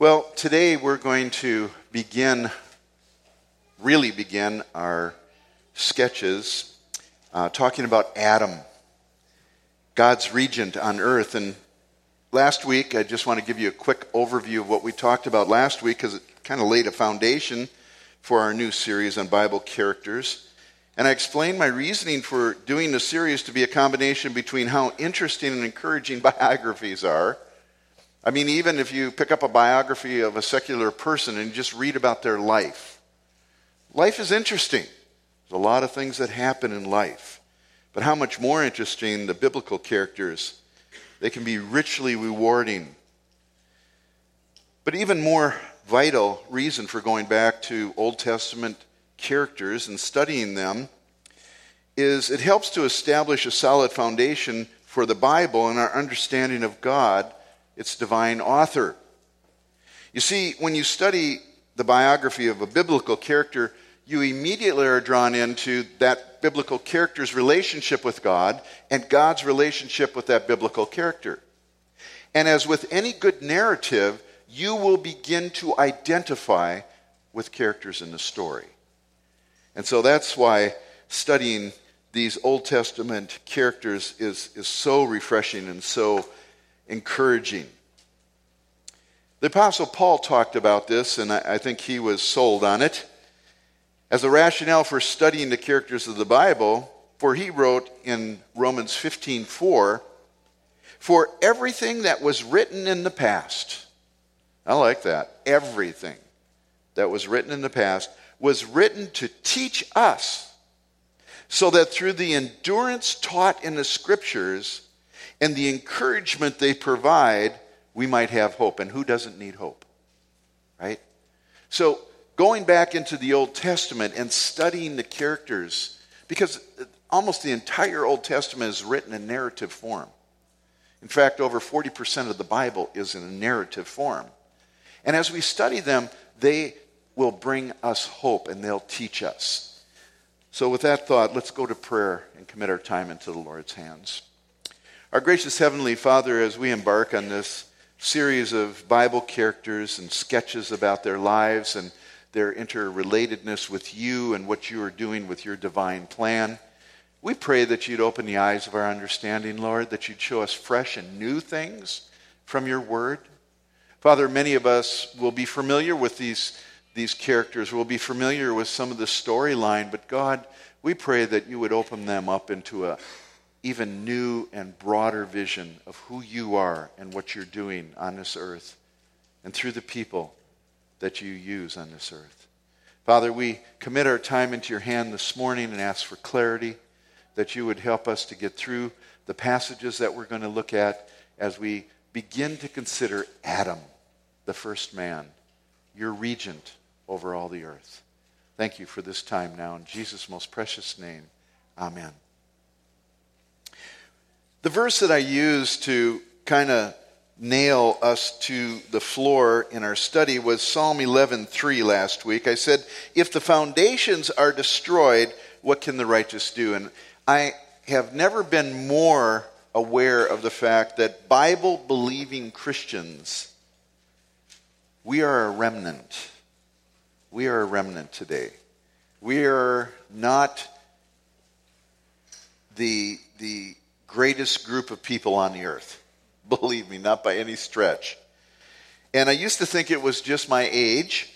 Well, today we're going to begin, really begin our sketches uh, talking about Adam, God's regent on earth. And last week, I just want to give you a quick overview of what we talked about last week because it kind of laid a foundation for our new series on Bible characters. And I explained my reasoning for doing the series to be a combination between how interesting and encouraging biographies are I mean, even if you pick up a biography of a secular person and just read about their life, life is interesting. There's a lot of things that happen in life. But how much more interesting the biblical characters? They can be richly rewarding. But even more vital reason for going back to Old Testament characters and studying them is it helps to establish a solid foundation for the Bible and our understanding of God its divine author. You see, when you study the biography of a biblical character, you immediately are drawn into that biblical character's relationship with God and God's relationship with that biblical character. And as with any good narrative, you will begin to identify with characters in the story. And so that's why studying these Old Testament characters is, is so refreshing and so encouraging. The Apostle Paul talked about this, and I think he was sold on it. As a rationale for studying the characters of the Bible, for he wrote in Romans 15:4, "For everything that was written in the past, I like that, everything that was written in the past was written to teach us, so that through the endurance taught in the scriptures and the encouragement they provide, we might have hope. And who doesn't need hope? Right? So, going back into the Old Testament and studying the characters, because almost the entire Old Testament is written in narrative form. In fact, over 40% of the Bible is in a narrative form. And as we study them, they will bring us hope and they'll teach us. So, with that thought, let's go to prayer and commit our time into the Lord's hands. Our gracious Heavenly Father, as we embark on this series of Bible characters and sketches about their lives and their interrelatedness with you and what you are doing with your divine plan, we pray that you'd open the eyes of our understanding, Lord, that you'd show us fresh and new things from your word. Father, many of us will be familiar with these, these characters, will be familiar with some of the storyline, but God, we pray that you would open them up into a, even new and broader vision of who you are and what you're doing on this earth and through the people that you use on this earth. Father, we commit our time into your hand this morning and ask for clarity that you would help us to get through the passages that we're going to look at as we begin to consider Adam, the first man, your regent over all the earth. Thank you for this time now. In Jesus' most precious name, amen. The verse that I used to kind of nail us to the floor in our study was Psalm 11:3 last week. I said, "If the foundations are destroyed, what can the righteous do?" And I have never been more aware of the fact that Bible believing Christians we are a remnant. We are a remnant today. We are not the the greatest group of people on the earth. Believe me, not by any stretch. And I used to think it was just my age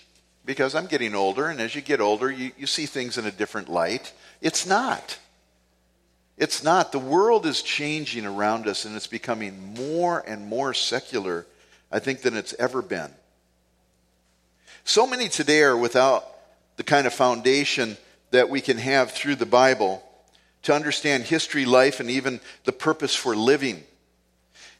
because I'm getting older, and as you get older, you, you see things in a different light. It's not. It's not. The world is changing around us, and it's becoming more and more secular, I think, than it's ever been. So many today are without the kind of foundation that we can have through the Bible to understand history, life, and even the purpose for living.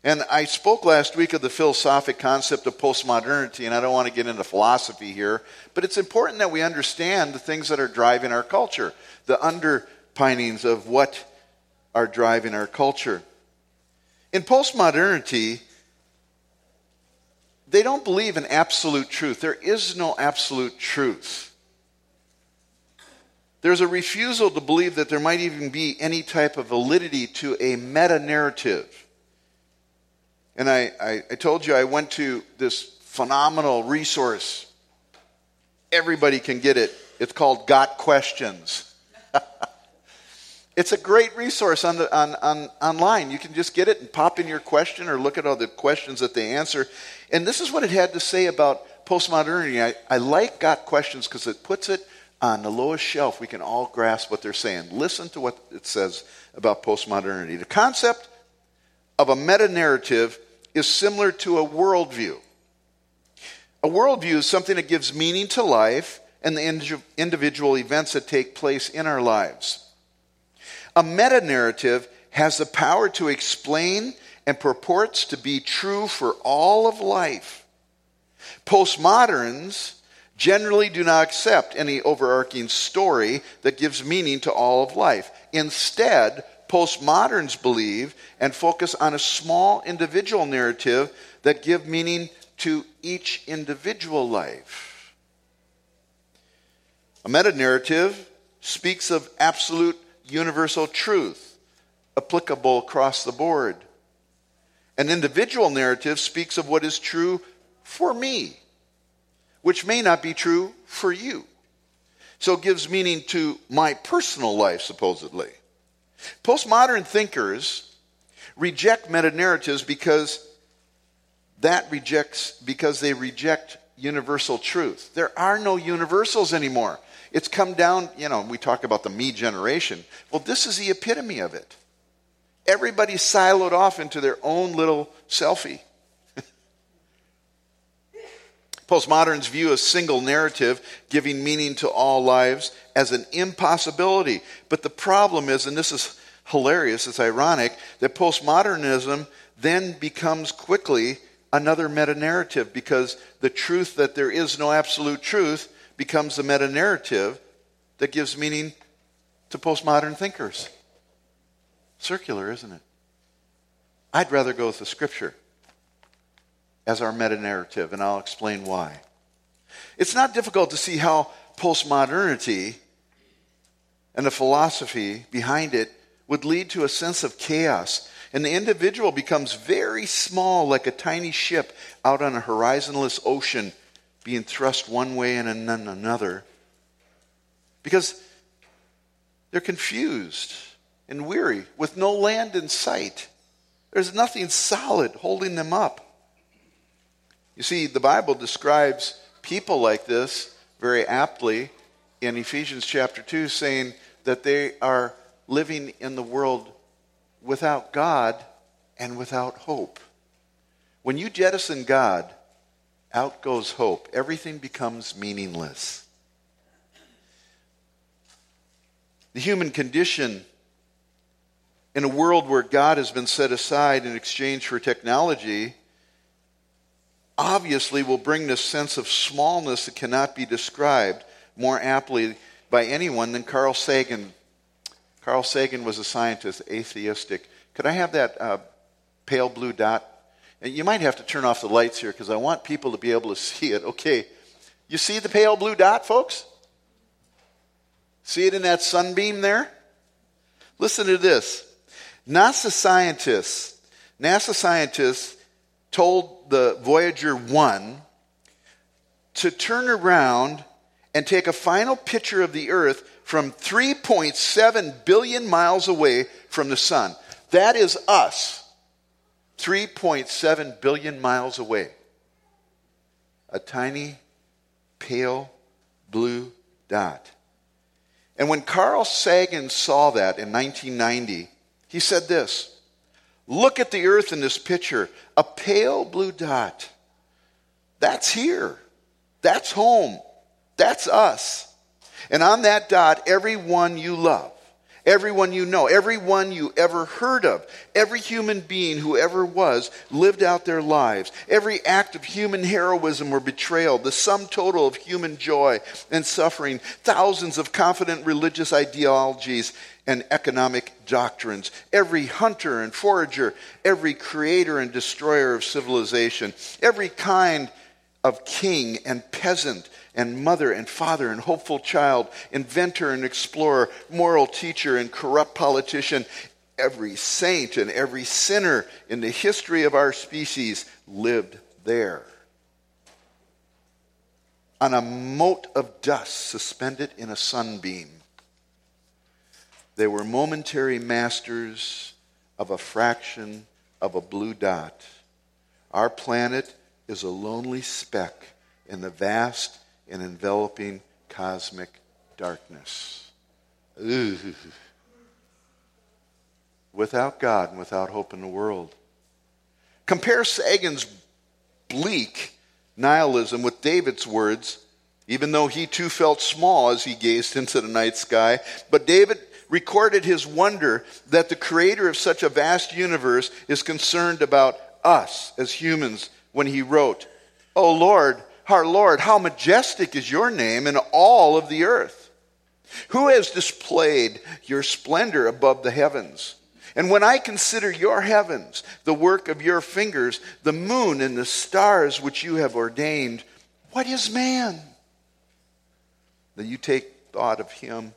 And I spoke last week of the philosophic concept of postmodernity, and I don't want to get into philosophy here, but it's important that we understand the things that are driving our culture, the underpinnings of what are driving our culture. In postmodernity, they don't believe in absolute truth. There is no absolute truth. There's a refusal to believe that there might even be any type of validity to a meta narrative. And I, I, I, told you I went to this phenomenal resource. Everybody can get it. It's called Got Questions. it's a great resource on the, on, on, online. You can just get it and pop in your question or look at all the questions that they answer. And this is what it had to say about postmodernity. I, I like Got Questions because it puts it on the lowest shelf. We can all grasp what they're saying. Listen to what it says about postmodernity. The concept of a meta narrative is similar to a worldview. A worldview is something that gives meaning to life and the individual events that take place in our lives. A meta narrative has the power to explain and purports to be true for all of life. Postmoderns generally do not accept any overarching story that gives meaning to all of life. Instead, postmoderns believe and focus on a small individual narrative that give meaning to each individual life. A meta narrative speaks of absolute universal truth applicable across the board. An individual narrative speaks of what is true for me, which may not be true for you. So it gives meaning to my personal life, supposedly. Postmodern thinkers reject meta narratives because that rejects because they reject universal truth. There are no universals anymore. It's come down, you know, we talk about the me generation. Well, this is the epitome of it. Everybody's siloed off into their own little selfie. Postmoderns view a single narrative giving meaning to all lives as an impossibility. But the problem is, and this is hilarious, it's ironic, that postmodernism then becomes quickly another meta narrative because the truth that there is no absolute truth becomes the meta narrative that gives meaning to postmodern thinkers. Circular, isn't it? I'd rather go with the scripture as our meta narrative, and I'll explain why. It's not difficult to see how postmodernity and the philosophy behind it would lead to a sense of chaos and the individual becomes very small, like a tiny ship out on a horizonless ocean, being thrust one way and then another. Because they're confused and weary with no land in sight. There's nothing solid holding them up. You see, the Bible describes people like this very aptly in Ephesians chapter 2, saying that they are living in the world without God and without hope. When you jettison God, out goes hope. Everything becomes meaningless. The human condition in a world where God has been set aside in exchange for technology obviously will bring this sense of smallness that cannot be described more aptly by anyone than Carl Sagan Carl Sagan was a scientist, atheistic. Could I have that uh, pale blue dot? And you might have to turn off the lights here because I want people to be able to see it. Okay. You see the pale blue dot, folks? See it in that sunbeam there? Listen to this. NASA scientists, NASA scientists told the Voyager 1 to turn around and take a final picture of the Earth from 3.7 billion miles away from the sun. That is us, 3.7 billion miles away. A tiny, pale blue dot. And when Carl Sagan saw that in 1990, he said this Look at the earth in this picture, a pale blue dot. That's here. That's home. That's us. And on that dot, everyone you love, everyone you know, everyone you ever heard of, every human being who ever was lived out their lives. Every act of human heroism or betrayal, the sum total of human joy and suffering, thousands of confident religious ideologies and economic doctrines, every hunter and forager, every creator and destroyer of civilization, every kind of king and peasant and mother and father and hopeful child, inventor and explorer, moral teacher and corrupt politician, every saint and every sinner in the history of our species lived there. on a mote of dust suspended in a sunbeam. They were momentary masters of a fraction of a blue dot. Our planet is a lonely speck in the vast and enveloping cosmic darkness. Ugh. Without God and without hope in the world. Compare Sagan's bleak nihilism with David's words, even though he too felt small as he gazed into the night sky. But David recorded his wonder that the creator of such a vast universe is concerned about us as humans when he wrote, Oh Lord, our Lord, how majestic is your name in all of the earth. Who has displayed your splendor above the heavens? And when I consider your heavens, the work of your fingers, the moon and the stars which you have ordained, what is man? That you take thought of him,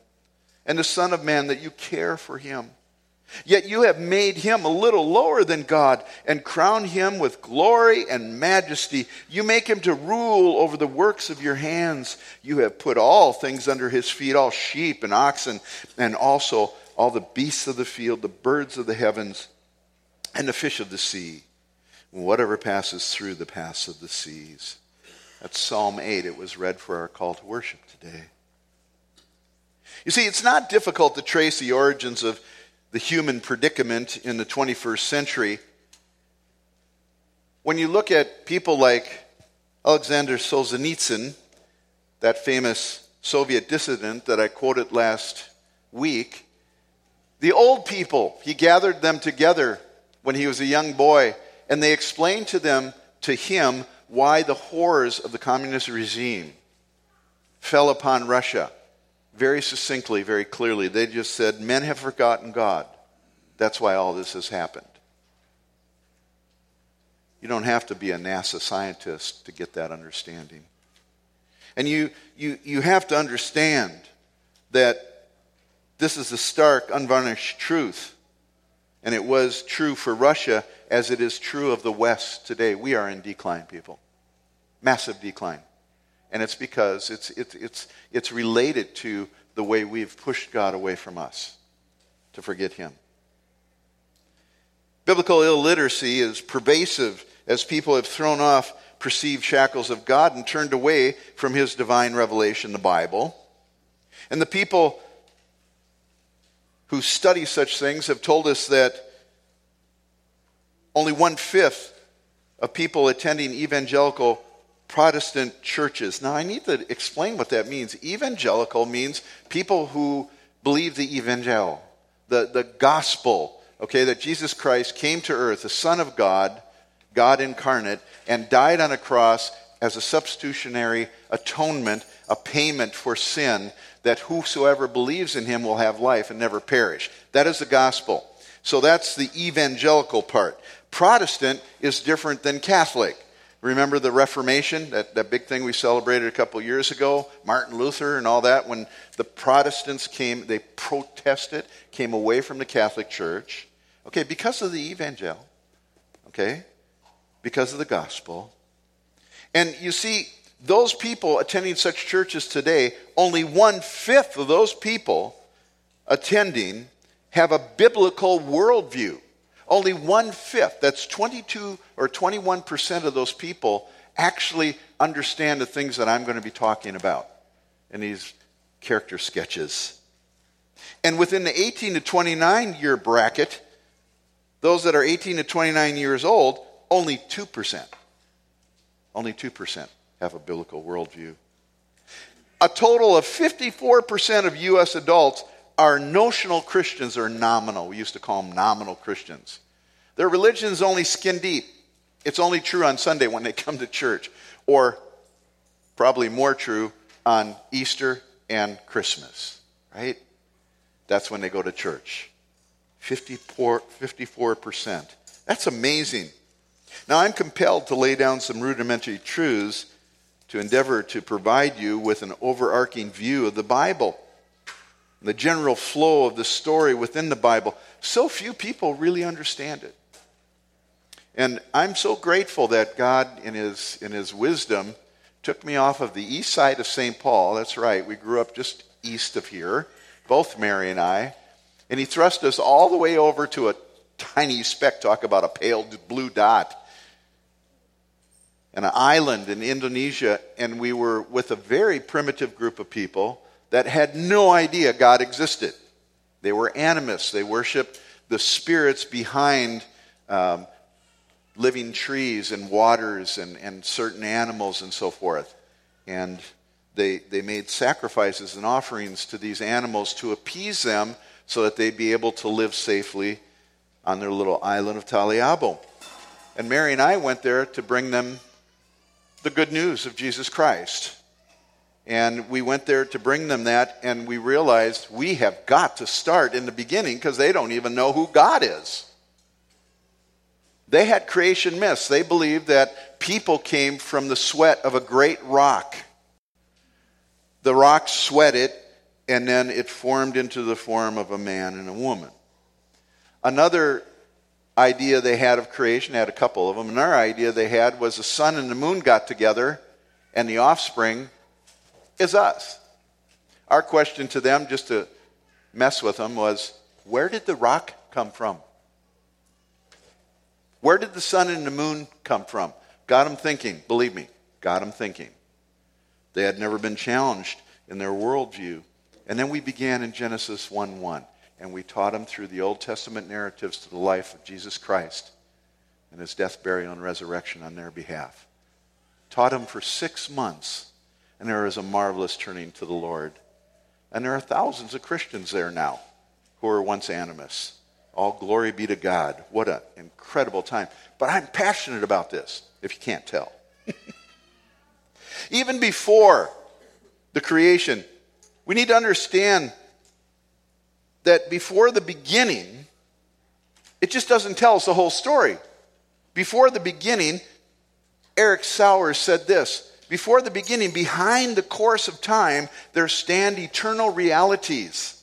and the Son of Man, that you care for him. Yet you have made him a little lower than God and crowned him with glory and majesty. You make him to rule over the works of your hands. You have put all things under his feet, all sheep and oxen, and also all the beasts of the field, the birds of the heavens, and the fish of the sea, whatever passes through the paths of the seas. That's Psalm 8. It was read for our call to worship today. You see, it's not difficult to trace the origins of the human predicament in the 21st century. When you look at people like Alexander Solzhenitsyn, that famous Soviet dissident that I quoted last week, the old people, he gathered them together when he was a young boy, and they explained to them, to him, why the horrors of the communist regime fell upon Russia very succinctly, very clearly. They just said, Men have forgotten God. That's why all this has happened. You don't have to be a NASA scientist to get that understanding. And you, you, you have to understand that this is the stark, unvarnished truth. And it was true for Russia as it is true of the West today. We are in decline, people. Massive decline. And it's because it's, it's, it's, it's related to the way we've pushed God away from us to forget Him. Biblical illiteracy is pervasive as people have thrown off perceived shackles of God and turned away from His divine revelation, the Bible. And the people who study such things have told us that only one fifth of people attending evangelical Protestant churches. Now, I need to explain what that means. Evangelical means people who believe the evangel, the, the gospel, okay, that Jesus Christ came to earth, the Son of God, God incarnate, and died on a cross as a substitutionary atonement, a payment for sin, that whosoever believes in him will have life and never perish. That is the gospel. So that's the evangelical part. Protestant is different than Catholic. Remember the Reformation, that, that big thing we celebrated a couple years ago? Martin Luther and all that. When the Protestants came, they protested, came away from the Catholic Church. Okay, because of the evangel. Okay? Because of the gospel. And you see, those people attending such churches today, only one fifth of those people attending have a biblical worldview. Only one fifth, that's 22 or 21% of those people, actually understand the things that I'm going to be talking about in these character sketches. And within the 18 to 29 year bracket, those that are 18 to 29 years old, only 2%. Only 2% have a biblical worldview. A total of 54% of U.S. adults are notional Christians or nominal. We used to call them nominal Christians. Their religion is only skin deep. It's only true on Sunday when they come to church, or probably more true on Easter and Christmas, right? That's when they go to church. 54, 54%. That's amazing. Now, I'm compelled to lay down some rudimentary truths to endeavor to provide you with an overarching view of the Bible the general flow of the story within the Bible, so few people really understand it. And I'm so grateful that God, in His, in his wisdom, took me off of the east side of St. Paul. That's right, we grew up just east of here, both Mary and I. And he thrust us all the way over to a tiny speck, talk about a pale blue dot, and an island in Indonesia. And we were with a very primitive group of people that had no idea God existed. They were animists, they worshiped the spirits behind um, living trees and waters and, and certain animals and so forth. And they, they made sacrifices and offerings to these animals to appease them so that they'd be able to live safely on their little island of Taliabo. And Mary and I went there to bring them the good news of Jesus Christ. And we went there to bring them that, and we realized we have got to start in the beginning because they don't even know who God is. They had creation myths. They believed that people came from the sweat of a great rock. The rock sweated, and then it formed into the form of a man and a woman. Another idea they had of creation, had a couple of them. Another idea they had was the sun and the moon got together, and the offspring is us. Our question to them, just to mess with them, was where did the rock come from? Where did the sun and the moon come from? Got them thinking, believe me, got them thinking. They had never been challenged in their worldview. And then we began in Genesis 1 1, and we taught them through the Old Testament narratives to the life of Jesus Christ and his death, burial, and resurrection on their behalf. Taught them for six months, and there is a marvelous turning to the Lord. And there are thousands of Christians there now who were once animists. All glory be to God. What an incredible time. But I'm passionate about this, if you can't tell. Even before the creation, we need to understand that before the beginning, it just doesn't tell us the whole story. Before the beginning, Eric Sowers said this Before the beginning, behind the course of time, there stand eternal realities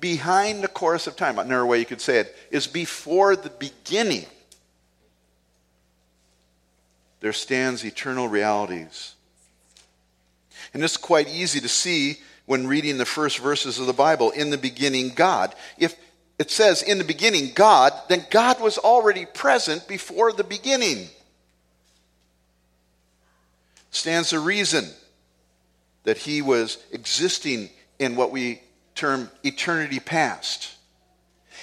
behind the course of time, another way you could say it, is before the beginning, there stands eternal realities. And is quite easy to see when reading the first verses of the Bible. In the beginning, God. If it says in the beginning, God, then God was already present before the beginning. Stands a reason that he was existing in what we term eternity past.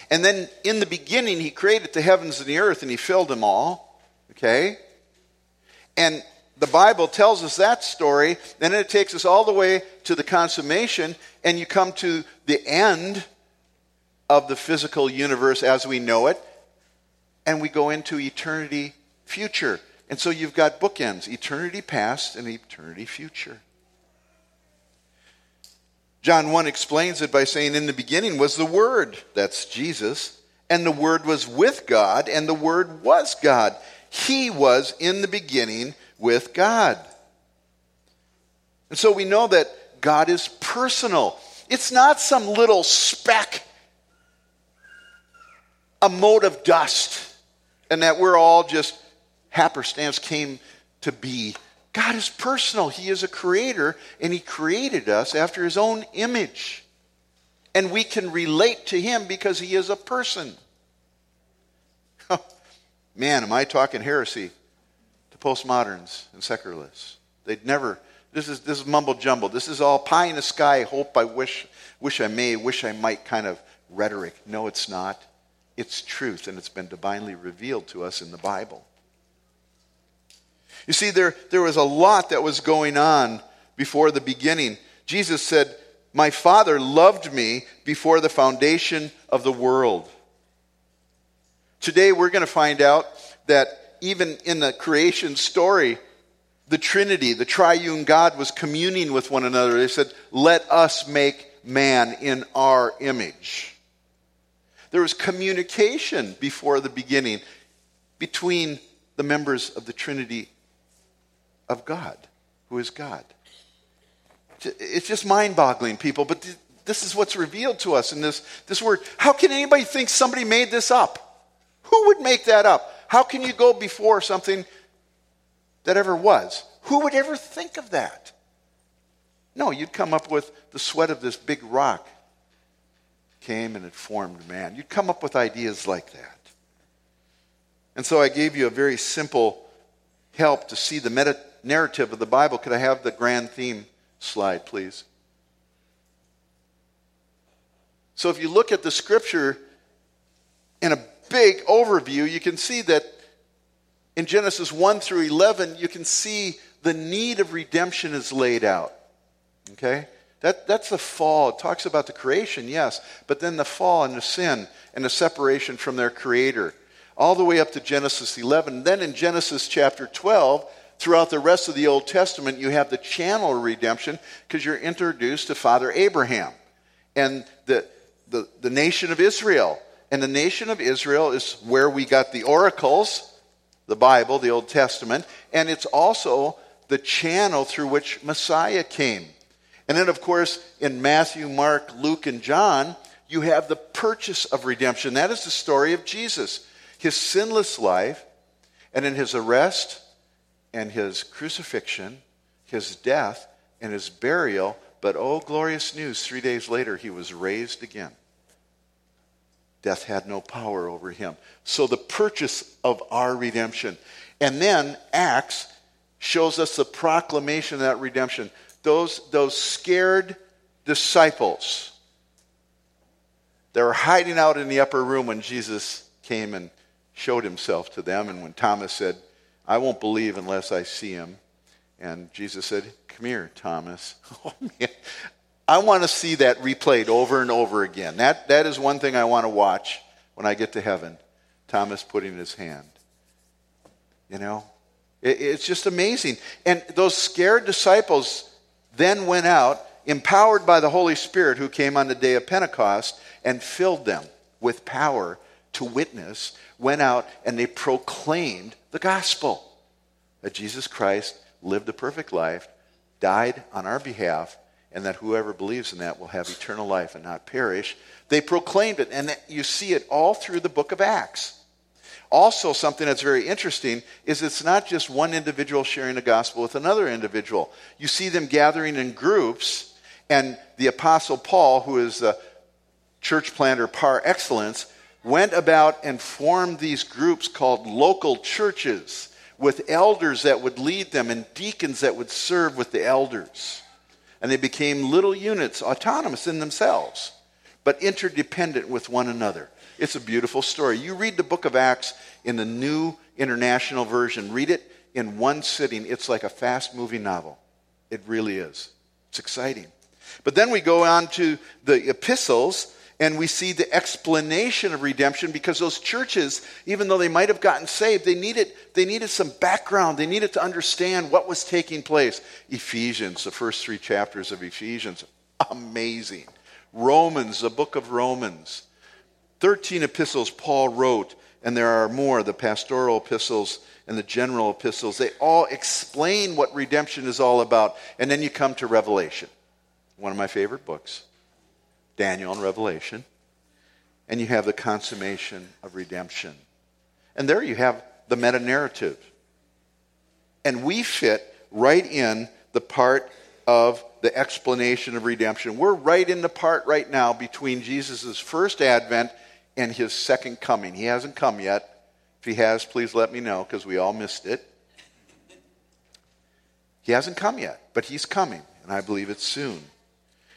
And then in the beginning, he created the heavens and the earth and he filled them all. Okay? And the Bible tells us that story. Then it takes us all the way to the consummation, and you come to the end of the physical universe as we know it, and we go into eternity future. And so you've got bookends eternity past and eternity future. John 1 explains it by saying, In the beginning was the Word, that's Jesus, and the Word was with God, and the Word was God. He was in the beginning with God. And so we know that God is personal. It's not some little speck, a mote of dust, and that we're all just happenstance came to be God is personal. He is a creator, and He created us after His own image. And we can relate to Him because He is a person. Man, am I talking heresy to postmoderns and secularists? They'd never, this is, this is mumble jumble. This is all pie in the sky, hope, I wish, wish I may, wish I might kind of rhetoric. No, it's not. It's truth, and it's been divinely revealed to us in the Bible. You see, there, there was a lot that was going on before the beginning. Jesus said, My Father loved me before the foundation of the world. Today, we're going to find out that even in the creation story, the Trinity, the triune God, was communing with one another. They said, Let us make man in our image. There was communication before the beginning between the members of the Trinity of God, who is God. It's just mind boggling, people, but this is what's revealed to us in this, this word. How can anybody think somebody made this up? Who would make that up? How can you go before something that ever was? Who Who would ever think of that? No, you'd come up with the sweat of this big rock came and it formed man. You'd come up with ideas like that. And so I gave you a very simple help to see the meta narrative of the Bible. Could I have the grand theme slide, please? So if you look at the scripture in a big overview, you can see that in Genesis 1 through 11, you can see the need of redemption is laid out. Okay? That, that's the fall. It talks about the creation, yes, but then the fall and the sin and the separation from their creator. All the way up to Genesis 11. Then in Genesis chapter 12, throughout the rest of the Old Testament, you have the channel of redemption because you're introduced to Father Abraham and the, the, the nation of Israel. And the nation of Israel is where we got the oracles, the Bible, the Old Testament, and it's also the channel through which Messiah came. And then, of course, in Matthew, Mark, Luke, and John, you have the purchase of redemption. That is the story of Jesus, his sinless life, and in his arrest and his crucifixion, his death, and his burial. But oh, glorious news, three days later, he was raised again. Death had no power over him. So the purchase of our redemption. And then Acts shows us the proclamation of that redemption. Those, those scared disciples they were hiding out in the upper room when Jesus came and showed himself to them. And when Thomas said, I won't believe unless I see him. And Jesus said, Come here, Thomas. Oh, man. I want to see that replayed over and over again. That, that is one thing I want to watch when I get to heaven. Thomas putting his hand. You know, it, it's just amazing. And those scared disciples then went out, empowered by the Holy Spirit who came on the day of Pentecost and filled them with power to witness, went out and they proclaimed the gospel that Jesus Christ lived a perfect life, died on our behalf, and that whoever believes in that will have eternal life and not perish. They proclaimed it, and you see it all through the book of Acts. Also, something that's very interesting is it's not just one individual sharing the gospel with another individual. You see them gathering in groups, and the Apostle Paul, who is the church planter par excellence, went about and formed these groups called local churches with elders that would lead them and deacons that would serve with the elders. And they became little units, autonomous in themselves, but interdependent with one another. It's a beautiful story. You read the book of Acts in the New International Version, read it in one sitting. It's like a fast moving novel. It really is. It's exciting. But then we go on to the epistles and we see the explanation of redemption because those churches, even though they might have gotten saved, they needed, they needed some background. They needed to understand what was taking place. Ephesians, the first three chapters of Ephesians, amazing. Romans, the book of Romans. 13 epistles Paul wrote, and there are more the pastoral epistles and the general epistles. They all explain what redemption is all about. And then you come to Revelation, one of my favorite books Daniel and Revelation. And you have the consummation of redemption. And there you have the meta narrative. And we fit right in the part of the explanation of redemption. We're right in the part right now between Jesus' first advent and his second coming. He hasn't come yet. If he has, please let me know because we all missed it. He hasn't come yet, but he's coming, and I believe it's soon.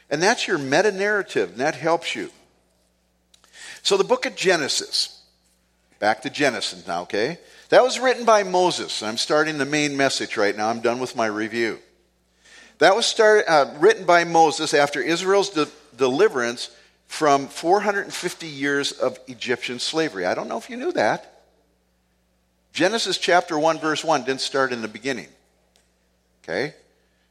And that's your meta narrative, and that helps you. So, the book of Genesis, back to Genesis now, okay? That was written by Moses. I'm starting the main message right now. I'm done with my review. That was uh, written by Moses after Israel's de- deliverance from 450 years of Egyptian slavery. I don't know if you knew that. Genesis chapter 1, verse 1 didn't start in the beginning. Okay?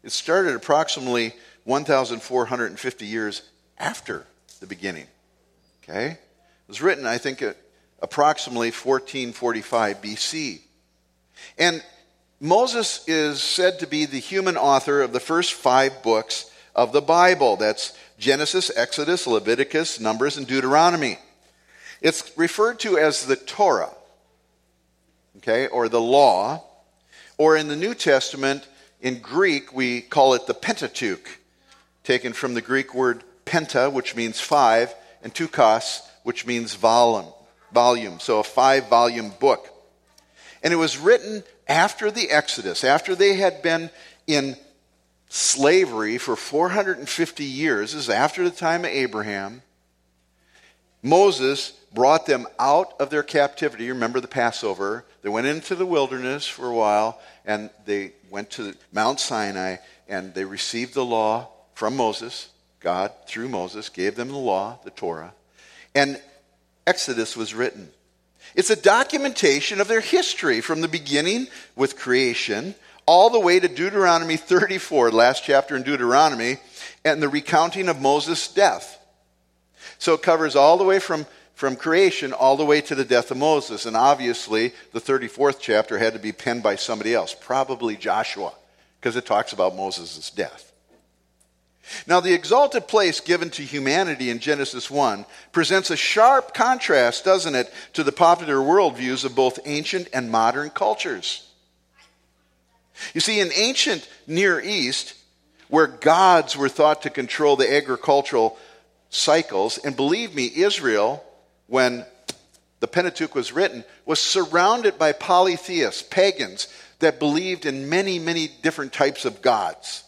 It started approximately 1,450 years after the beginning. Okay? It was written, I think, at approximately 1445 BC. And Moses is said to be the human author of the first five books of the Bible. That's Genesis, Exodus, Leviticus, Numbers, and Deuteronomy. It's referred to as the Torah, okay, or the law, or in the New Testament, In Greek, we call it the Pentateuch, taken from the Greek word penta, which means five, and tukos, which means volume. Volume, so a five volume book. And it was written after the Exodus, after they had been in slavery for 450 years. This is after the time of Abraham. Moses brought them out of their captivity. You remember the Passover. They went into the wilderness for a while and they went to Mount Sinai and they received the law from Moses. God, through Moses, gave them the law, the Torah. And Exodus was written. It's a documentation of their history from the beginning with creation all the way to Deuteronomy 34, last chapter in Deuteronomy, and the recounting of Moses' death. So it covers all the way from, from creation all the way to the death of Moses. And obviously, the 34th chapter had to be penned by somebody else, probably Joshua, because it talks about Moses' death. Now, the exalted place given to humanity in Genesis 1 presents a sharp contrast, doesn't it, to the popular worldviews of both ancient and modern cultures. You see, in ancient Near East, where gods were thought to control the agricultural cycles, and believe me, Israel, when the Pentateuch was written, was surrounded by polytheists, pagans, that believed in many, many different types of gods.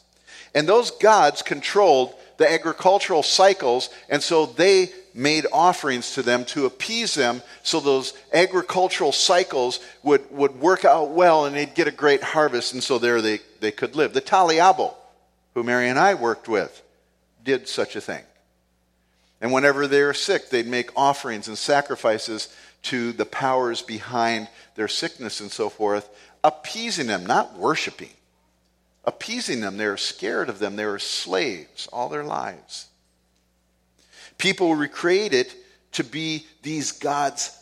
And those gods controlled the agricultural cycles, and so they made offerings to them to appease them so those agricultural cycles would, would work out well and they'd get a great harvest, and so there they, they could live. The Taliabo, who Mary and I worked with, did such a thing. And whenever they were sick, they'd make offerings and sacrifices to the powers behind their sickness and so forth, appeasing them, not worshiping. Appeasing them. They were scared of them. They were slaves all their lives. People were created to be these God's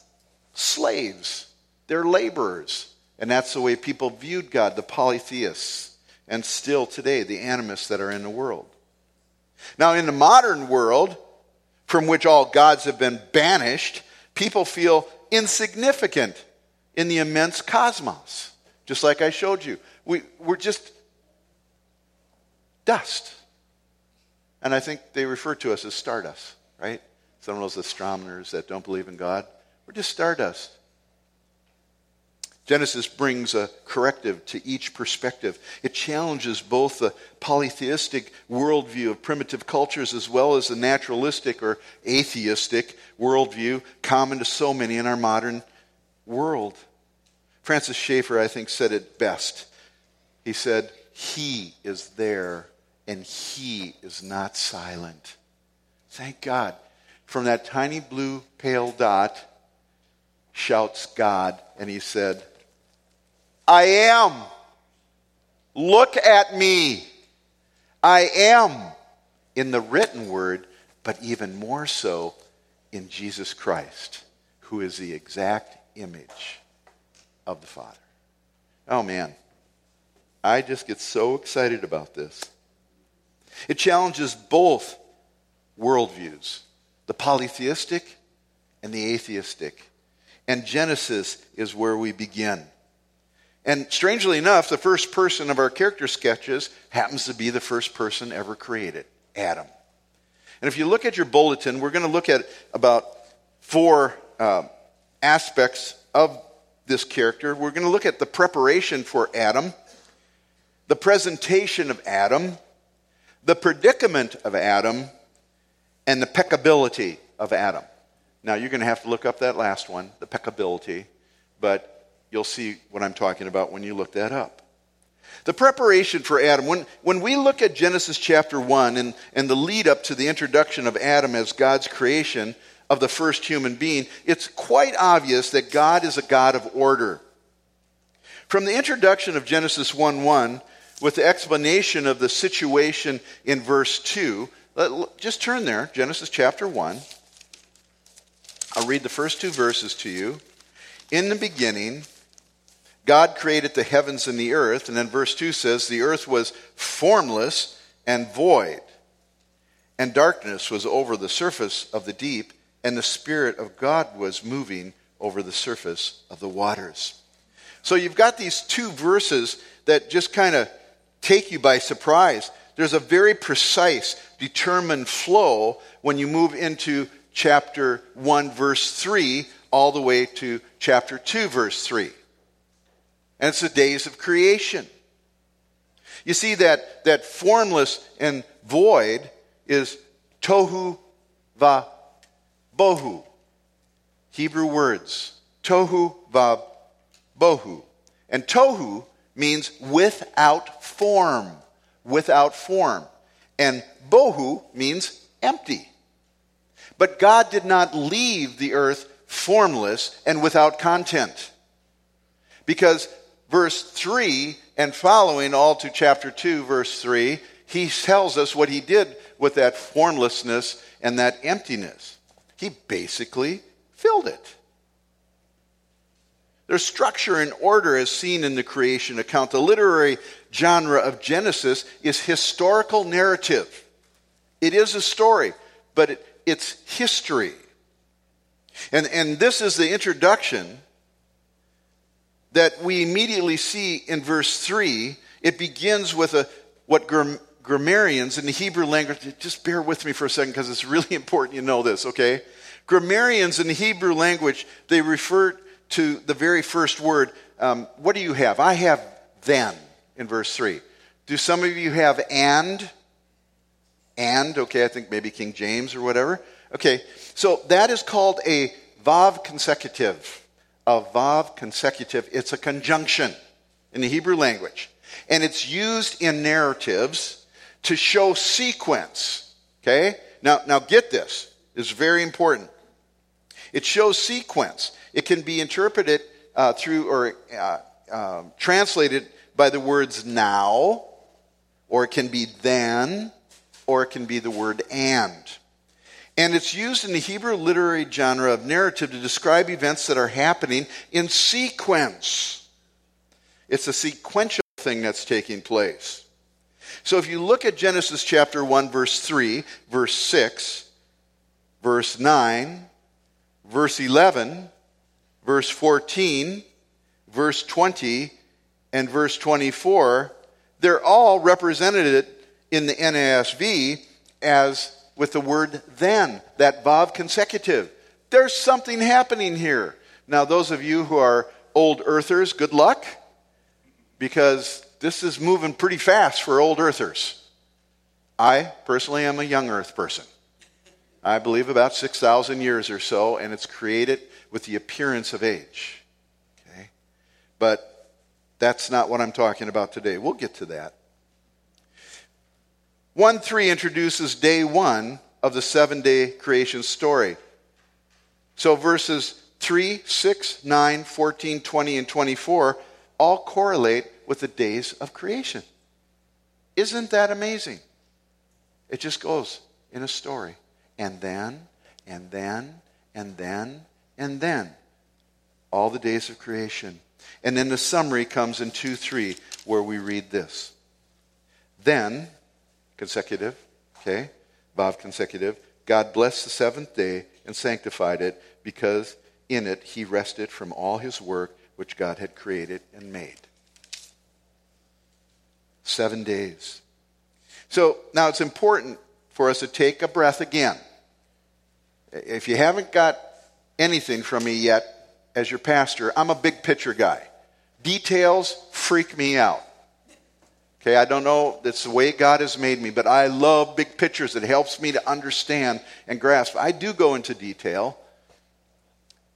slaves, they're laborers. And that's the way people viewed God, the polytheists, and still today, the animists that are in the world. Now, in the modern world, from which all gods have been banished, people feel insignificant in the immense cosmos. Just like I showed you. We, we're just dust. And I think they refer to us as stardust right? Some of those astronomers that don't believe in God, we're just stardust. Genesis brings a corrective to each perspective. It challenges both the polytheistic worldview of primitive cultures as well as the naturalistic or atheistic worldview common to so many in our modern world. Francis Schaeffer, I think, said it best. He said, He is there and He is not silent. Thank God. From that tiny blue pale dot shouts God, and he said, I am. Look at me. I am in the written word, but even more so in Jesus Christ, who is the exact image of the Father. Oh man, I just get so excited about this. It challenges both worldviews the polytheistic and the atheistic. And Genesis is where we begin. And strangely enough, the first person of our character sketches happens to be the first person ever created Adam. And if you look at your bulletin, we're going to look at about four uh, aspects of this character. We're going to look at the preparation for Adam, the presentation of Adam, the predicament of Adam, and the peccability of Adam. Now, you're going to have to look up that last one, the peccability, but you'll see what I'm talking about when you look that up. The preparation for Adam, when, when we look at Genesis chapter 1 and, and the lead up to the introduction of Adam as God's creation of the first human being, it's quite obvious that God is a God of order. From the introduction of Genesis 1 1, with the explanation of the situation in verse 2, just turn there, Genesis chapter 1. I'll read the first two verses to you. In the beginning, God created the heavens and the earth. And then verse 2 says, The earth was formless and void, and darkness was over the surface of the deep, and the Spirit of God was moving over the surface of the waters. So you've got these two verses that just kind of take you by surprise. There's a very precise, determined flow when you move into chapter 1, verse 3, all the way to chapter 2, verse 3. And it's the days of creation. You see that, that formless and void is tohu va bohu. Hebrew words. Tohu va bohu. And tohu means without form. Without form. And bohu means empty. But God did not leave the earth formless and without content. Because verse 3 and following all to chapter 2, verse 3, he tells us what he did with that formlessness and that emptiness. He basically filled it. There's structure and order as seen in the creation account. The literary genre of Genesis is historical narrative. It is a story, but it, it's history. And, and this is the introduction that we immediately see in verse 3. It begins with a, what gram, grammarians in the Hebrew language, just bear with me for a second because it's really important you know this, okay? Grammarians in the Hebrew language, they refer to the very first word. Um, what do you have? I have then in verse 3. Do some of you have and? And, okay, I think maybe King James or whatever. Okay, so that is called a vav consecutive. A vav consecutive. It's a conjunction in the Hebrew language. And it's used in narratives to show sequence. Okay? Now, now get this. It's very important. It shows sequence. It can be interpreted uh, through or uh, uh, translated by the words now, or it can be then, or it can be the word and. And it's used in the Hebrew literary genre of narrative to describe events that are happening in sequence. It's a sequential thing that's taking place. So if you look at Genesis chapter 1, verse 3, verse 6, verse 9, verse 11, verse 14, verse 20, and verse 24, they're all represented in the NASV as with the word then, that Vav consecutive. There's something happening here. Now, those of you who are old earthers, good luck, because this is moving pretty fast for old earthers. I personally am a young earth person. I believe about 6,000 years or so, and it's created with the appearance of age. Okay? But that's not what I'm talking about today. We'll get to that. 1 3 introduces day one of the seven day creation story. So verses 3, 6, 9, 14, 20, and 24 all correlate with the days of creation. Isn't that amazing? It just goes in a story. And then, and then, and then, and then. All the days of creation. And then the summary comes in 2 3, where we read this. Then, consecutive, okay, Vav consecutive. God blessed the seventh day and sanctified it because in it he rested from all his work which God had created and made. Seven days. So now it's important for us to take a breath again. If you haven't got anything from me yet as your pastor, I'm a big picture guy. Details freak me out. Okay, I don't know, that's the way God has made me, but I love big pictures. It helps me to understand and grasp. I do go into detail,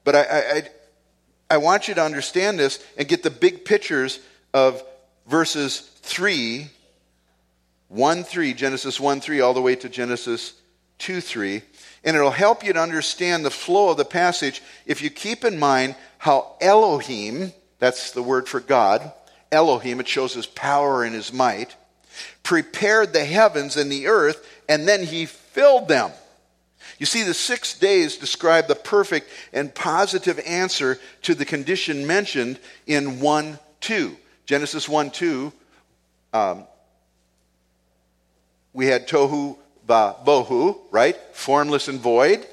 but I, I, I want you to understand this and get the big pictures of verses 3, 1 3, Genesis 1 3, all the way to Genesis 2 3. And it'll help you to understand the flow of the passage if you keep in mind how Elohim, that's the word for God, Elohim, it shows his power and his might, prepared the heavens and the earth, and then he filled them. You see, the six days describe the perfect and positive answer to the condition mentioned in 1 2. Genesis 1 2, um, we had tohu bohu, right? Formless and void.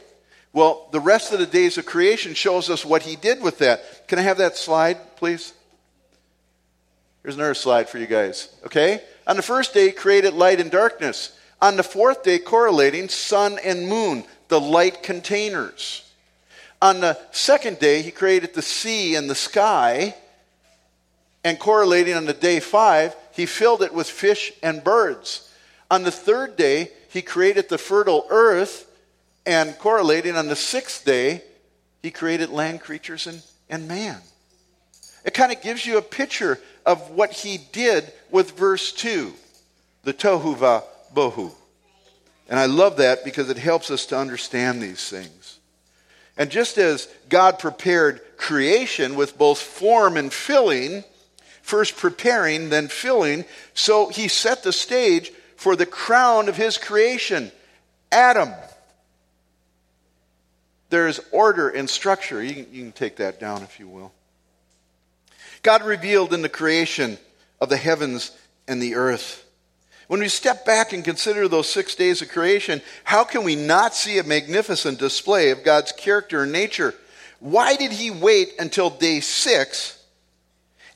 Well, the rest of the days of creation shows us what he did with that. Can I have that slide, please? Here's another slide for you guys. Okay? On the first day, created light and darkness. On the fourth day, correlating sun and moon, the light containers. On the second day, he created the sea and the sky. And correlating on the day five, he filled it with fish and birds. On the third day, he created the fertile earth. And correlating on the sixth day, he created land creatures and, and man. It kind of gives you a picture of what he did with verse 2, the tohu va bohu. And I love that because it helps us to understand these things. And just as God prepared creation with both form and filling, first preparing, then filling, so he set the stage for the crown of his creation, Adam. There's order and structure. You can, you can take that down if you will. God revealed in the creation of the heavens and the earth. When we step back and consider those six days of creation, how can we not see a magnificent display of God's character and nature? Why did he wait until day six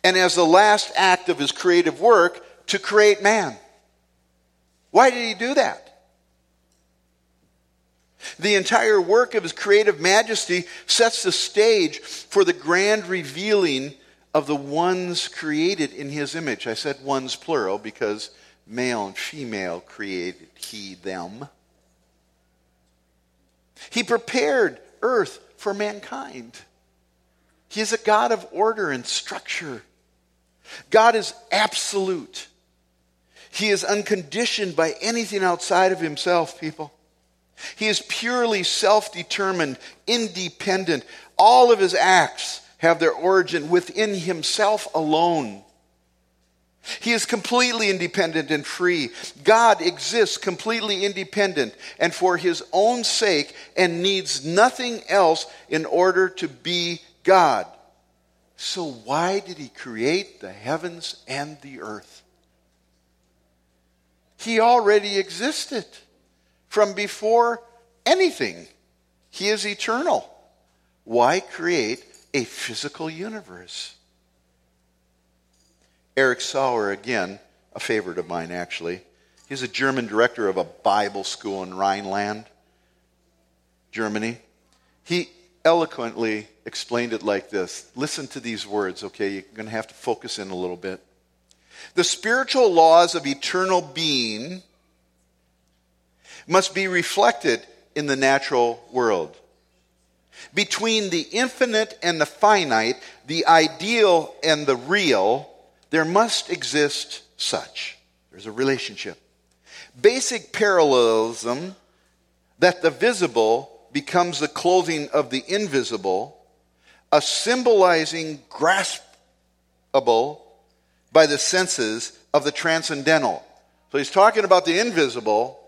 and as the last act of his creative work to create man? Why did he do that? The entire work of his creative majesty sets the stage for the grand revealing of the ones created in his image. I said ones plural because male and female created he them. He prepared earth for mankind. He is a God of order and structure. God is absolute. He is unconditioned by anything outside of himself, people. He is purely self determined, independent. All of his acts have their origin within himself alone. He is completely independent and free. God exists completely independent and for his own sake and needs nothing else in order to be God. So, why did he create the heavens and the earth? He already existed from before anything. He is eternal. Why create a physical universe? Eric Sauer, again, a favorite of mine actually, he's a German director of a Bible school in Rhineland, Germany. He eloquently explained it like this. Listen to these words, okay? You're going to have to focus in a little bit. The spiritual laws of eternal being must be reflected in the natural world. Between the infinite and the finite, the ideal and the real, there must exist such. There's a relationship. Basic parallelism that the visible becomes the clothing of the invisible, a symbolizing graspable by the senses of the transcendental. So he's talking about the invisible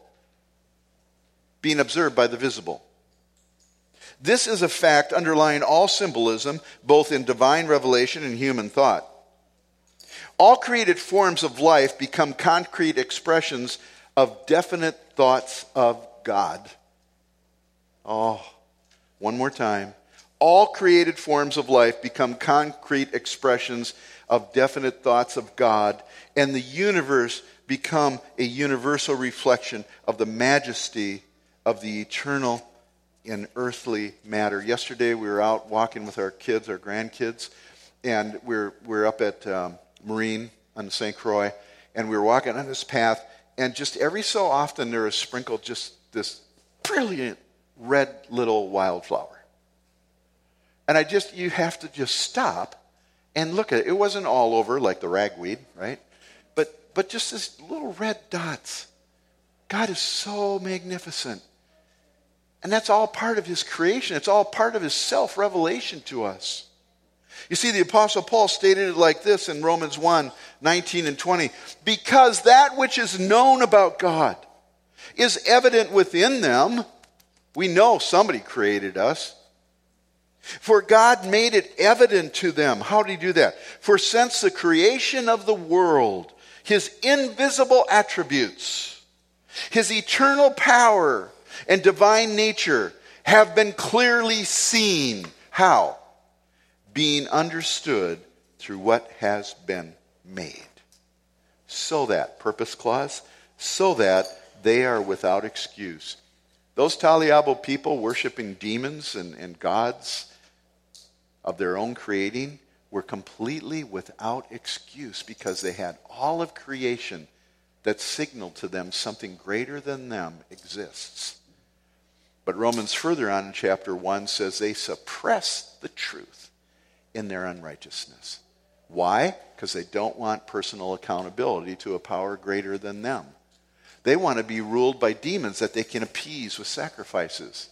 being observed by the visible. This is a fact underlying all symbolism, both in divine revelation and human thought. All created forms of life become concrete expressions of definite thoughts of God. Oh, one more time. All created forms of life become concrete expressions of definite thoughts of God, and the universe become a universal reflection of the majesty of the eternal in earthly matter. Yesterday, we were out walking with our kids, our grandkids, and we're, we're up at um, Marine on St. Croix, and we were walking on this path, and just every so often there is sprinkled just this brilliant red little wildflower. And I just, you have to just stop and look at it. It wasn't all over like the ragweed, right? But, but just this little red dots. God is so magnificent. And that's all part of his creation. It's all part of his self revelation to us. You see, the Apostle Paul stated it like this in Romans 1 19 and 20. Because that which is known about God is evident within them, we know somebody created us. For God made it evident to them. How did he do that? For since the creation of the world, his invisible attributes, his eternal power, and divine nature have been clearly seen. How? Being understood through what has been made. so that, purpose clause, so that they are without excuse. Those Taliabo people worshiping demons and, and gods of their own creating were completely without excuse because they had all of creation that signaled to them something greater than them exists. But Romans further on in chapter 1 says they suppress the truth in their unrighteousness. Why? Because they don't want personal accountability to a power greater than them. They want to be ruled by demons that they can appease with sacrifices.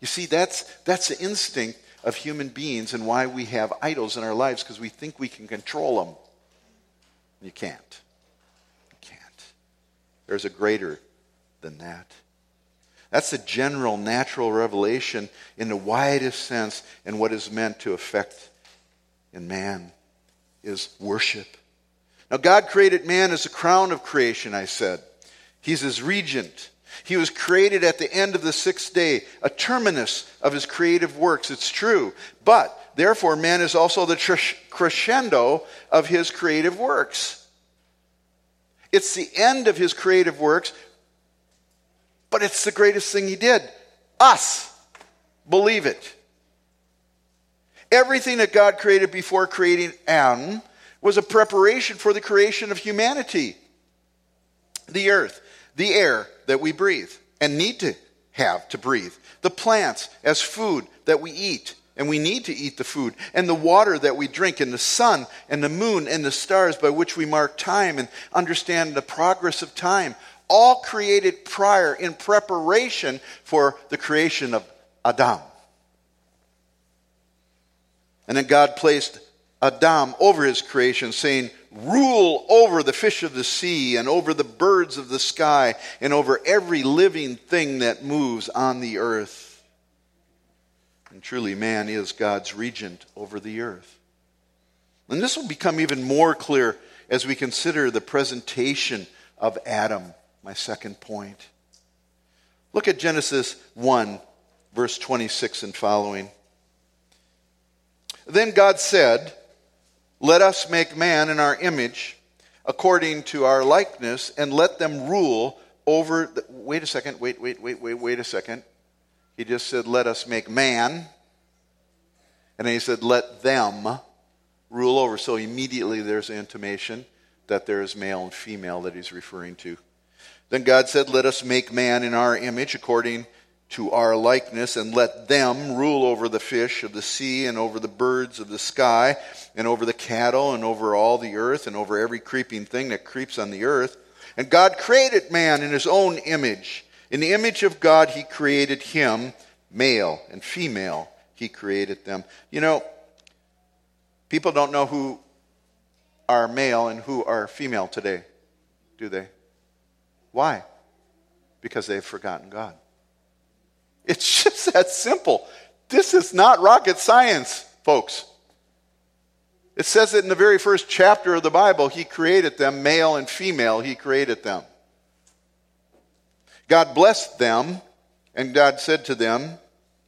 You see, that's, that's the instinct of human beings and why we have idols in our lives because we think we can control them. You can't. You can't. There's a greater than that. That's the general natural revelation in the widest sense and what is meant to affect in man is worship. Now, God created man as the crown of creation, I said. He's his regent. He was created at the end of the sixth day, a terminus of his creative works. It's true. But, therefore, man is also the crescendo of his creative works. It's the end of his creative works, but it's the greatest thing he did. Us. Believe it. Everything that God created before creating Adam was a preparation for the creation of humanity. The earth, the air that we breathe and need to have to breathe, the plants as food that we eat, and we need to eat the food, and the water that we drink, and the sun, and the moon, and the stars by which we mark time and understand the progress of time all created prior in preparation for the creation of Adam. And then God placed Adam over his creation, saying, Rule over the fish of the sea, and over the birds of the sky, and over every living thing that moves on the earth. And truly, man is God's regent over the earth. And this will become even more clear as we consider the presentation of Adam my second point. Look at Genesis 1, verse 26 and following. Then God said, Let us make man in our image, according to our likeness, and let them rule over. The, wait a second, wait, wait, wait, wait, wait a second. He just said, Let us make man. And then he said, Let them rule over. So immediately there's an intimation that there is male and female that he's referring to. Then God said, Let us make man in our image according to our likeness, and let them rule over the fish of the sea, and over the birds of the sky, and over the cattle, and over all the earth, and over every creeping thing that creeps on the earth. And God created man in his own image. In the image of God, he created him, male and female, he created them. You know, people don't know who are male and who are female today, do they? Why? Because they've forgotten God. It's just that simple. This is not rocket science, folks. It says it in the very first chapter of the Bible. He created them, male and female, He created them. God blessed them, and God said to them,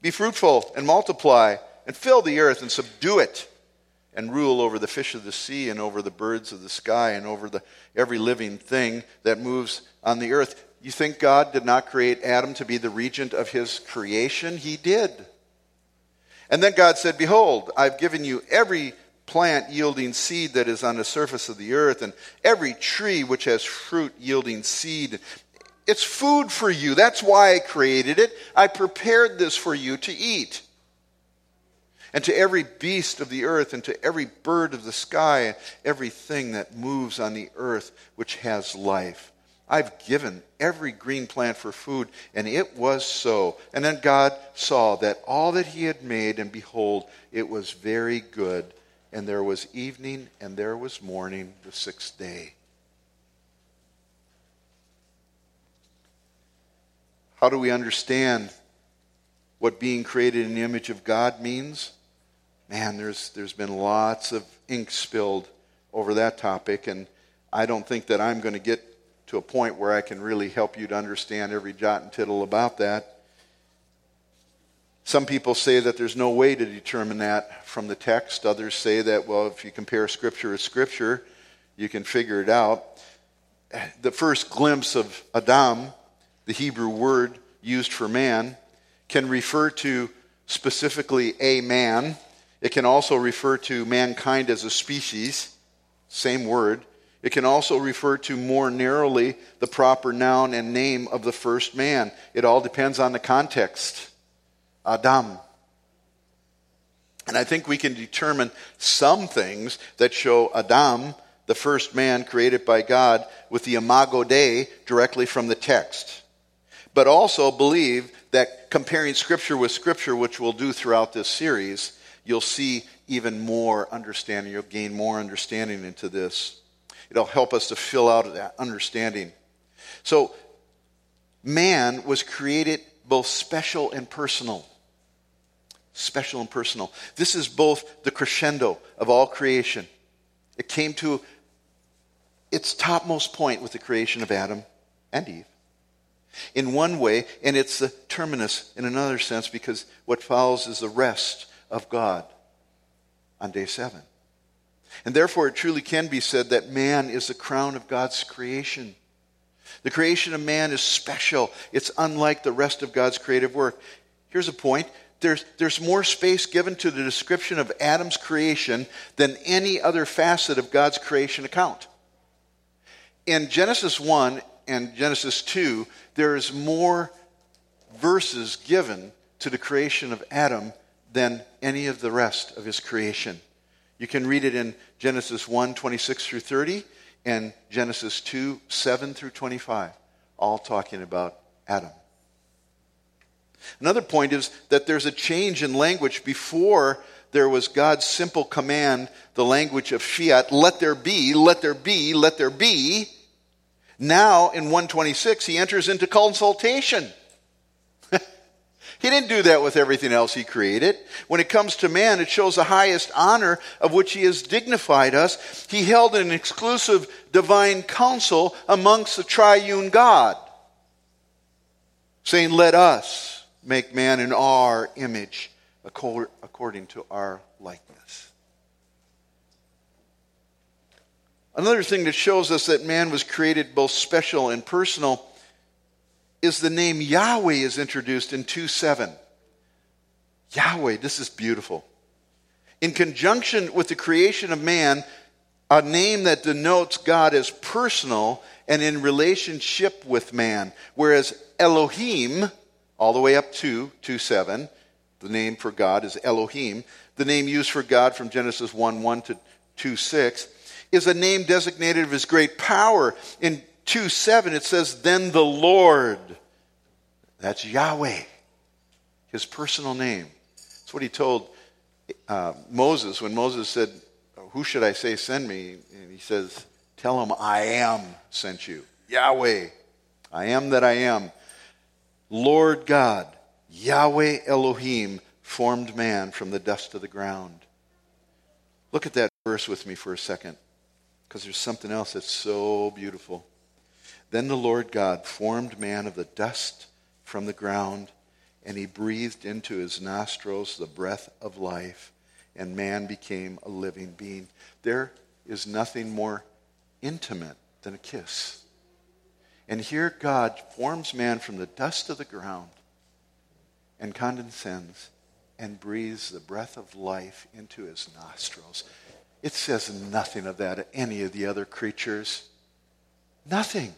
Be fruitful and multiply, and fill the earth and subdue it and rule over the fish of the sea and over the birds of the sky and over the, every living thing that moves on the earth. You think God did not create Adam to be the regent of his creation? He did. And then God said, Behold, I've given you every plant yielding seed that is on the surface of the earth, and every tree which has fruit yielding seed. It's food for you. That's why I created it. I prepared this for you to eat and to every beast of the earth, and to every bird of the sky, everything that moves on the earth which has life. I've given every green plant for food, and it was so. And then God saw that all that He had made, and behold, it was very good. And there was evening, and there was morning, the sixth day. How do we understand what being created in the image of God means? man, there's, there's been lots of ink spilled over that topic, and I don't think that I'm going to get to a point where I can really help you to understand every jot and tittle about that. Some people say that there's no way to determine that from the text. Others say that, well, if you compare Scripture with Scripture, you can figure it out. the first glimpse of Adam, the Hebrew word used for man, can refer to specifically a man. It can also refer to mankind as a species, same word. It can also refer to more narrowly the proper noun and name of the first man. It all depends on the context. Adam. And I think we can determine some things that show Adam, the first man created by God, with the imago Dei directly from the text. But also believe that comparing Scripture with Scripture, which we'll do throughout this series, you'll see even more understanding. You'll gain more understanding into this. It'll help us to fill out that understanding. So, man was created both special and personal. Special and personal. This is both the crescendo of all creation. It came to its topmost point with the creation of Adam and Eve. In one way, and it's the terminus in another sense, because what follows is the rest of God on day seven. And therefore, it truly can be said that man is the crown of God's creation. The creation of man is special, it's unlike the rest of God's creative work. Here's a point there's, there's more space given to the description of Adam's creation than any other facet of God's creation account. In Genesis 1 and Genesis 2, there is more verses given to the creation of Adam than any of the rest of his creation. You can read it in Genesis 1 26 through 30 and Genesis 2 7 through 25, all talking about Adam. Another point is that there's a change in language before there was God's simple command, the language of fiat, let there be, let there be, let there be. Now in 126, he enters into consultation. He didn't do that with everything else he created. When it comes to man, it shows the highest honor of which he has dignified us. He held an exclusive divine council amongst the triune God, saying, Let us make man in our image according to our likeness. Another thing that shows us that man was created both special and personal is the name Yahweh is introduced in 2 7. Yahweh, this is beautiful. In conjunction with the creation of man, a name that denotes God as personal and in relationship with man. Whereas Elohim, all the way up to 2 7, the name for God is Elohim. The name used for God from Genesis 1 1 to 2 6 is a name designated of his great power. In 2 7, it says, Then the Lord. That's Yahweh, his personal name. That's what he told uh, Moses when Moses said, Who should I say send me? And he says, Tell him I am sent you. Yahweh, I am that I am. Lord God, Yahweh Elohim, formed man from the dust of the ground. Look at that verse with me for a second, because there's something else that's so beautiful. Then the Lord God formed man of the dust from the ground, and he breathed into his nostrils the breath of life, and man became a living being. There is nothing more intimate than a kiss. And here God forms man from the dust of the ground and condescends and breathes the breath of life into his nostrils. It says nothing of that of any of the other creatures. Nothing.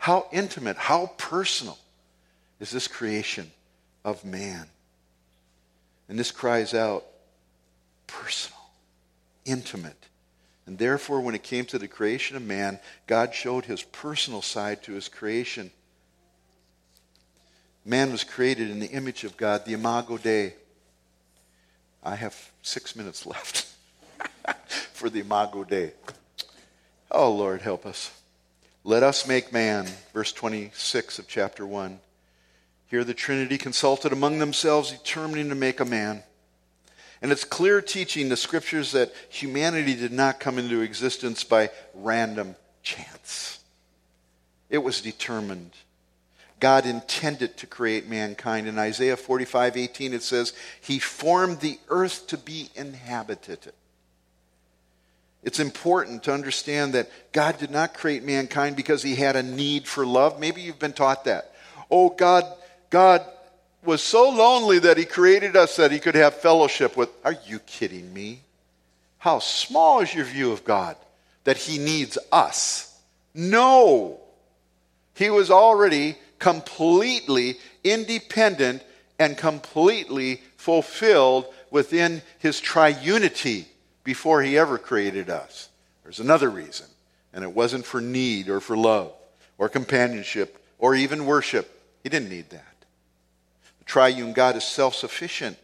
How intimate, how personal is this creation of man. And this cries out personal, intimate. And therefore, when it came to the creation of man, God showed his personal side to his creation. Man was created in the image of God, the Imago Dei. I have six minutes left for the Imago Dei. Oh, Lord, help us. Let us make man, verse 26 of chapter 1. Here the Trinity consulted among themselves, determining to make a man. And it's clear teaching the scriptures that humanity did not come into existence by random chance. It was determined. God intended to create mankind. In Isaiah 45 18, it says, He formed the earth to be inhabited. It's important to understand that God did not create mankind because he had a need for love. Maybe you've been taught that. Oh, God, God was so lonely that he created us that he could have fellowship with. Are you kidding me? How small is your view of God that he needs us? No. He was already completely independent and completely fulfilled within his triunity before he ever created us. There's another reason, and it wasn't for need or for love or companionship or even worship. He didn't need that. The triune God is self sufficient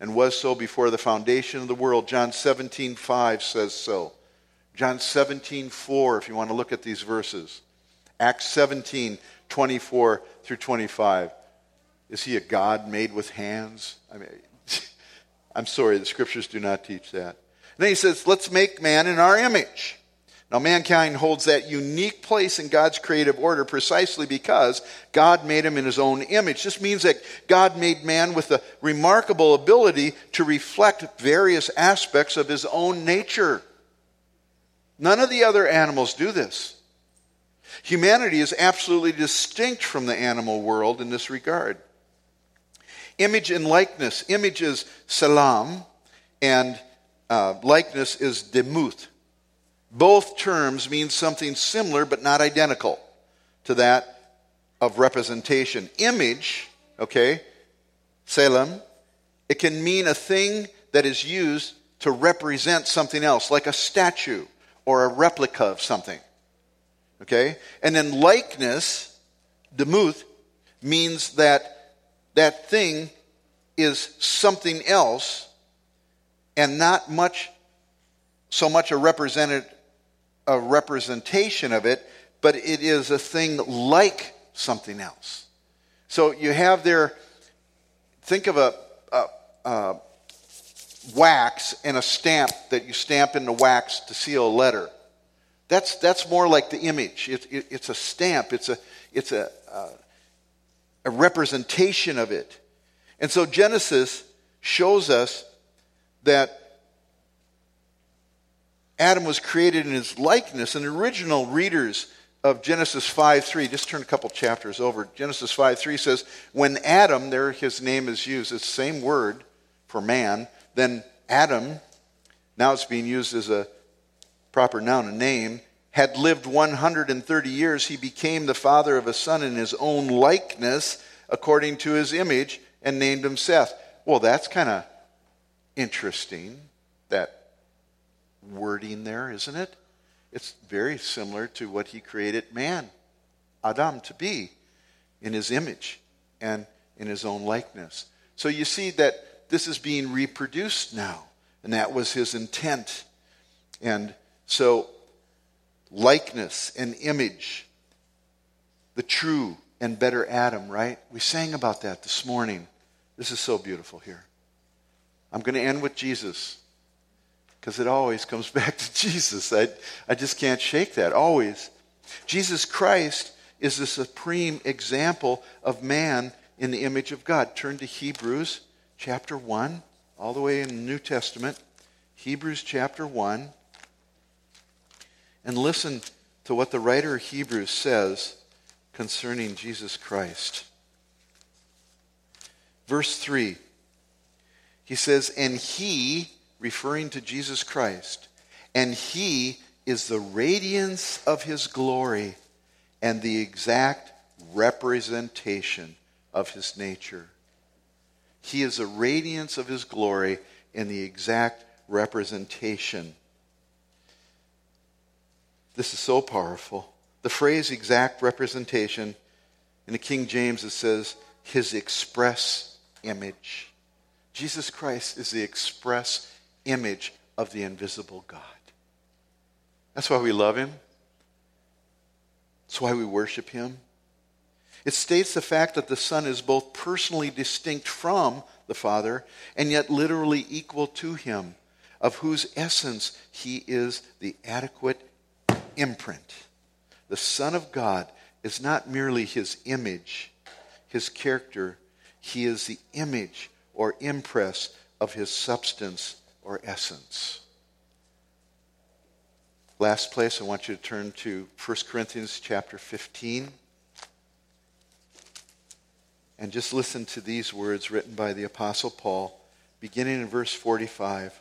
and was so before the foundation of the world. John 17 5 says so. John 17 4, if you want to look at these verses. Acts 17 24 through 25. Is he a God made with hands? I mean, I'm sorry, the scriptures do not teach that. And then he says, let's make man in our image. Now, mankind holds that unique place in God's creative order precisely because God made him in his own image. This means that God made man with a remarkable ability to reflect various aspects of his own nature. None of the other animals do this. Humanity is absolutely distinct from the animal world in this regard. Image and likeness. Image is salam, and uh, likeness is demuth. Both terms mean something similar but not identical to that of representation. Image, okay, salam, it can mean a thing that is used to represent something else, like a statue or a replica of something. Okay? And then likeness, demuth, means that that thing is something else and not much so much a represented a representation of it, but it is a thing like something else. So you have there, think of a, a, a wax and a stamp that you stamp in the wax to seal a letter. That's, that's more like the image. It, it, it's a stamp, it's, a, it's a, a, a representation of it. And so Genesis shows us that Adam was created in his likeness, and original readers of Genesis 5 3, just turn a couple chapters over. Genesis 5 3 says, When Adam, there his name is used, it's the same word for man, then Adam, now it's being used as a proper noun, a name, had lived 130 years, he became the father of a son in his own likeness, according to his image, and named him Seth. Well, that's kind of interesting, that wording there, isn't it? It's very similar to what he created man, Adam, to be in his image and in his own likeness. So you see that this is being reproduced now, and that was his intent. And so, likeness and image, the true and better Adam, right? We sang about that this morning. This is so beautiful here. I'm going to end with Jesus because it always comes back to Jesus. I, I just can't shake that, always. Jesus Christ is the supreme example of man in the image of God. Turn to Hebrews chapter 1, all the way in the New Testament. Hebrews chapter 1. And listen to what the writer of Hebrews says concerning Jesus Christ. Verse 3 he says, And he, referring to Jesus Christ, and he is the radiance of his glory and the exact representation of his nature. He is the radiance of his glory and the exact representation. This is so powerful. The phrase exact representation, in the King James it says, his express image. Jesus Christ is the express image of the invisible God. That's why we love him. That's why we worship him. It states the fact that the Son is both personally distinct from the Father and yet literally equal to him, of whose essence he is the adequate imprint. The Son of God is not merely his image, his character, he is the image or impress of his substance or essence. Last place, I want you to turn to 1 Corinthians chapter 15. And just listen to these words written by the Apostle Paul, beginning in verse 45.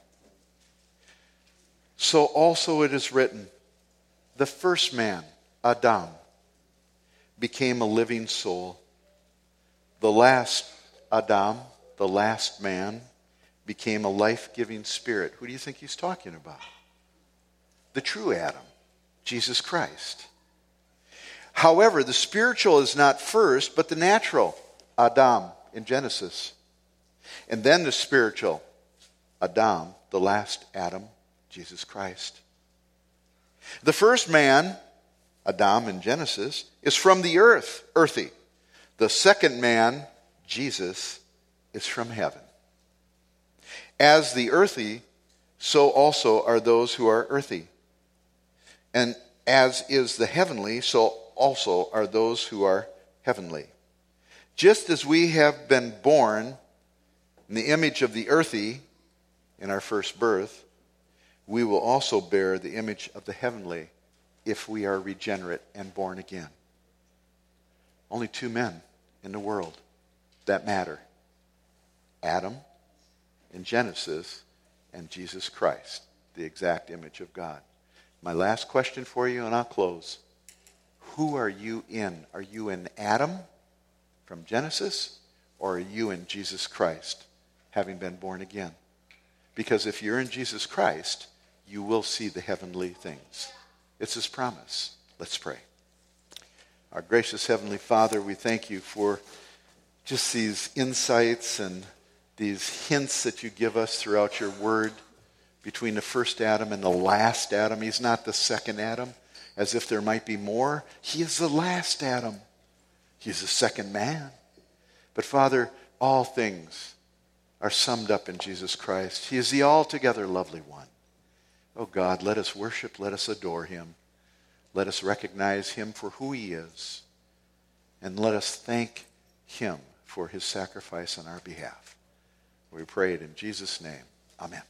So also it is written, the first man, Adam, became a living soul. The last Adam, the last man, became a life giving spirit. Who do you think he's talking about? The true Adam, Jesus Christ. However, the spiritual is not first, but the natural, Adam, in Genesis. And then the spiritual, Adam, the last Adam, Jesus Christ. The first man, Adam in Genesis, is from the earth, earthy. The second man, Jesus, is from heaven. As the earthy, so also are those who are earthy. And as is the heavenly, so also are those who are heavenly. Just as we have been born in the image of the earthy in our first birth, we will also bear the image of the heavenly if we are regenerate and born again. Only two men in the world that matter Adam in Genesis and Jesus Christ, the exact image of God. My last question for you, and I'll close. Who are you in? Are you in Adam from Genesis, or are you in Jesus Christ, having been born again? Because if you're in Jesus Christ, you will see the heavenly things. It's his promise. Let's pray. Our gracious Heavenly Father, we thank you for just these insights and these hints that you give us throughout your word between the first Adam and the last Adam. He's not the second Adam, as if there might be more. He is the last Adam. He's the second man. But Father, all things are summed up in Jesus Christ. He is the altogether lovely one. Oh God, let us worship, let us adore him. Let us recognize him for who he is. And let us thank him for his sacrifice on our behalf. We pray it in Jesus' name. Amen.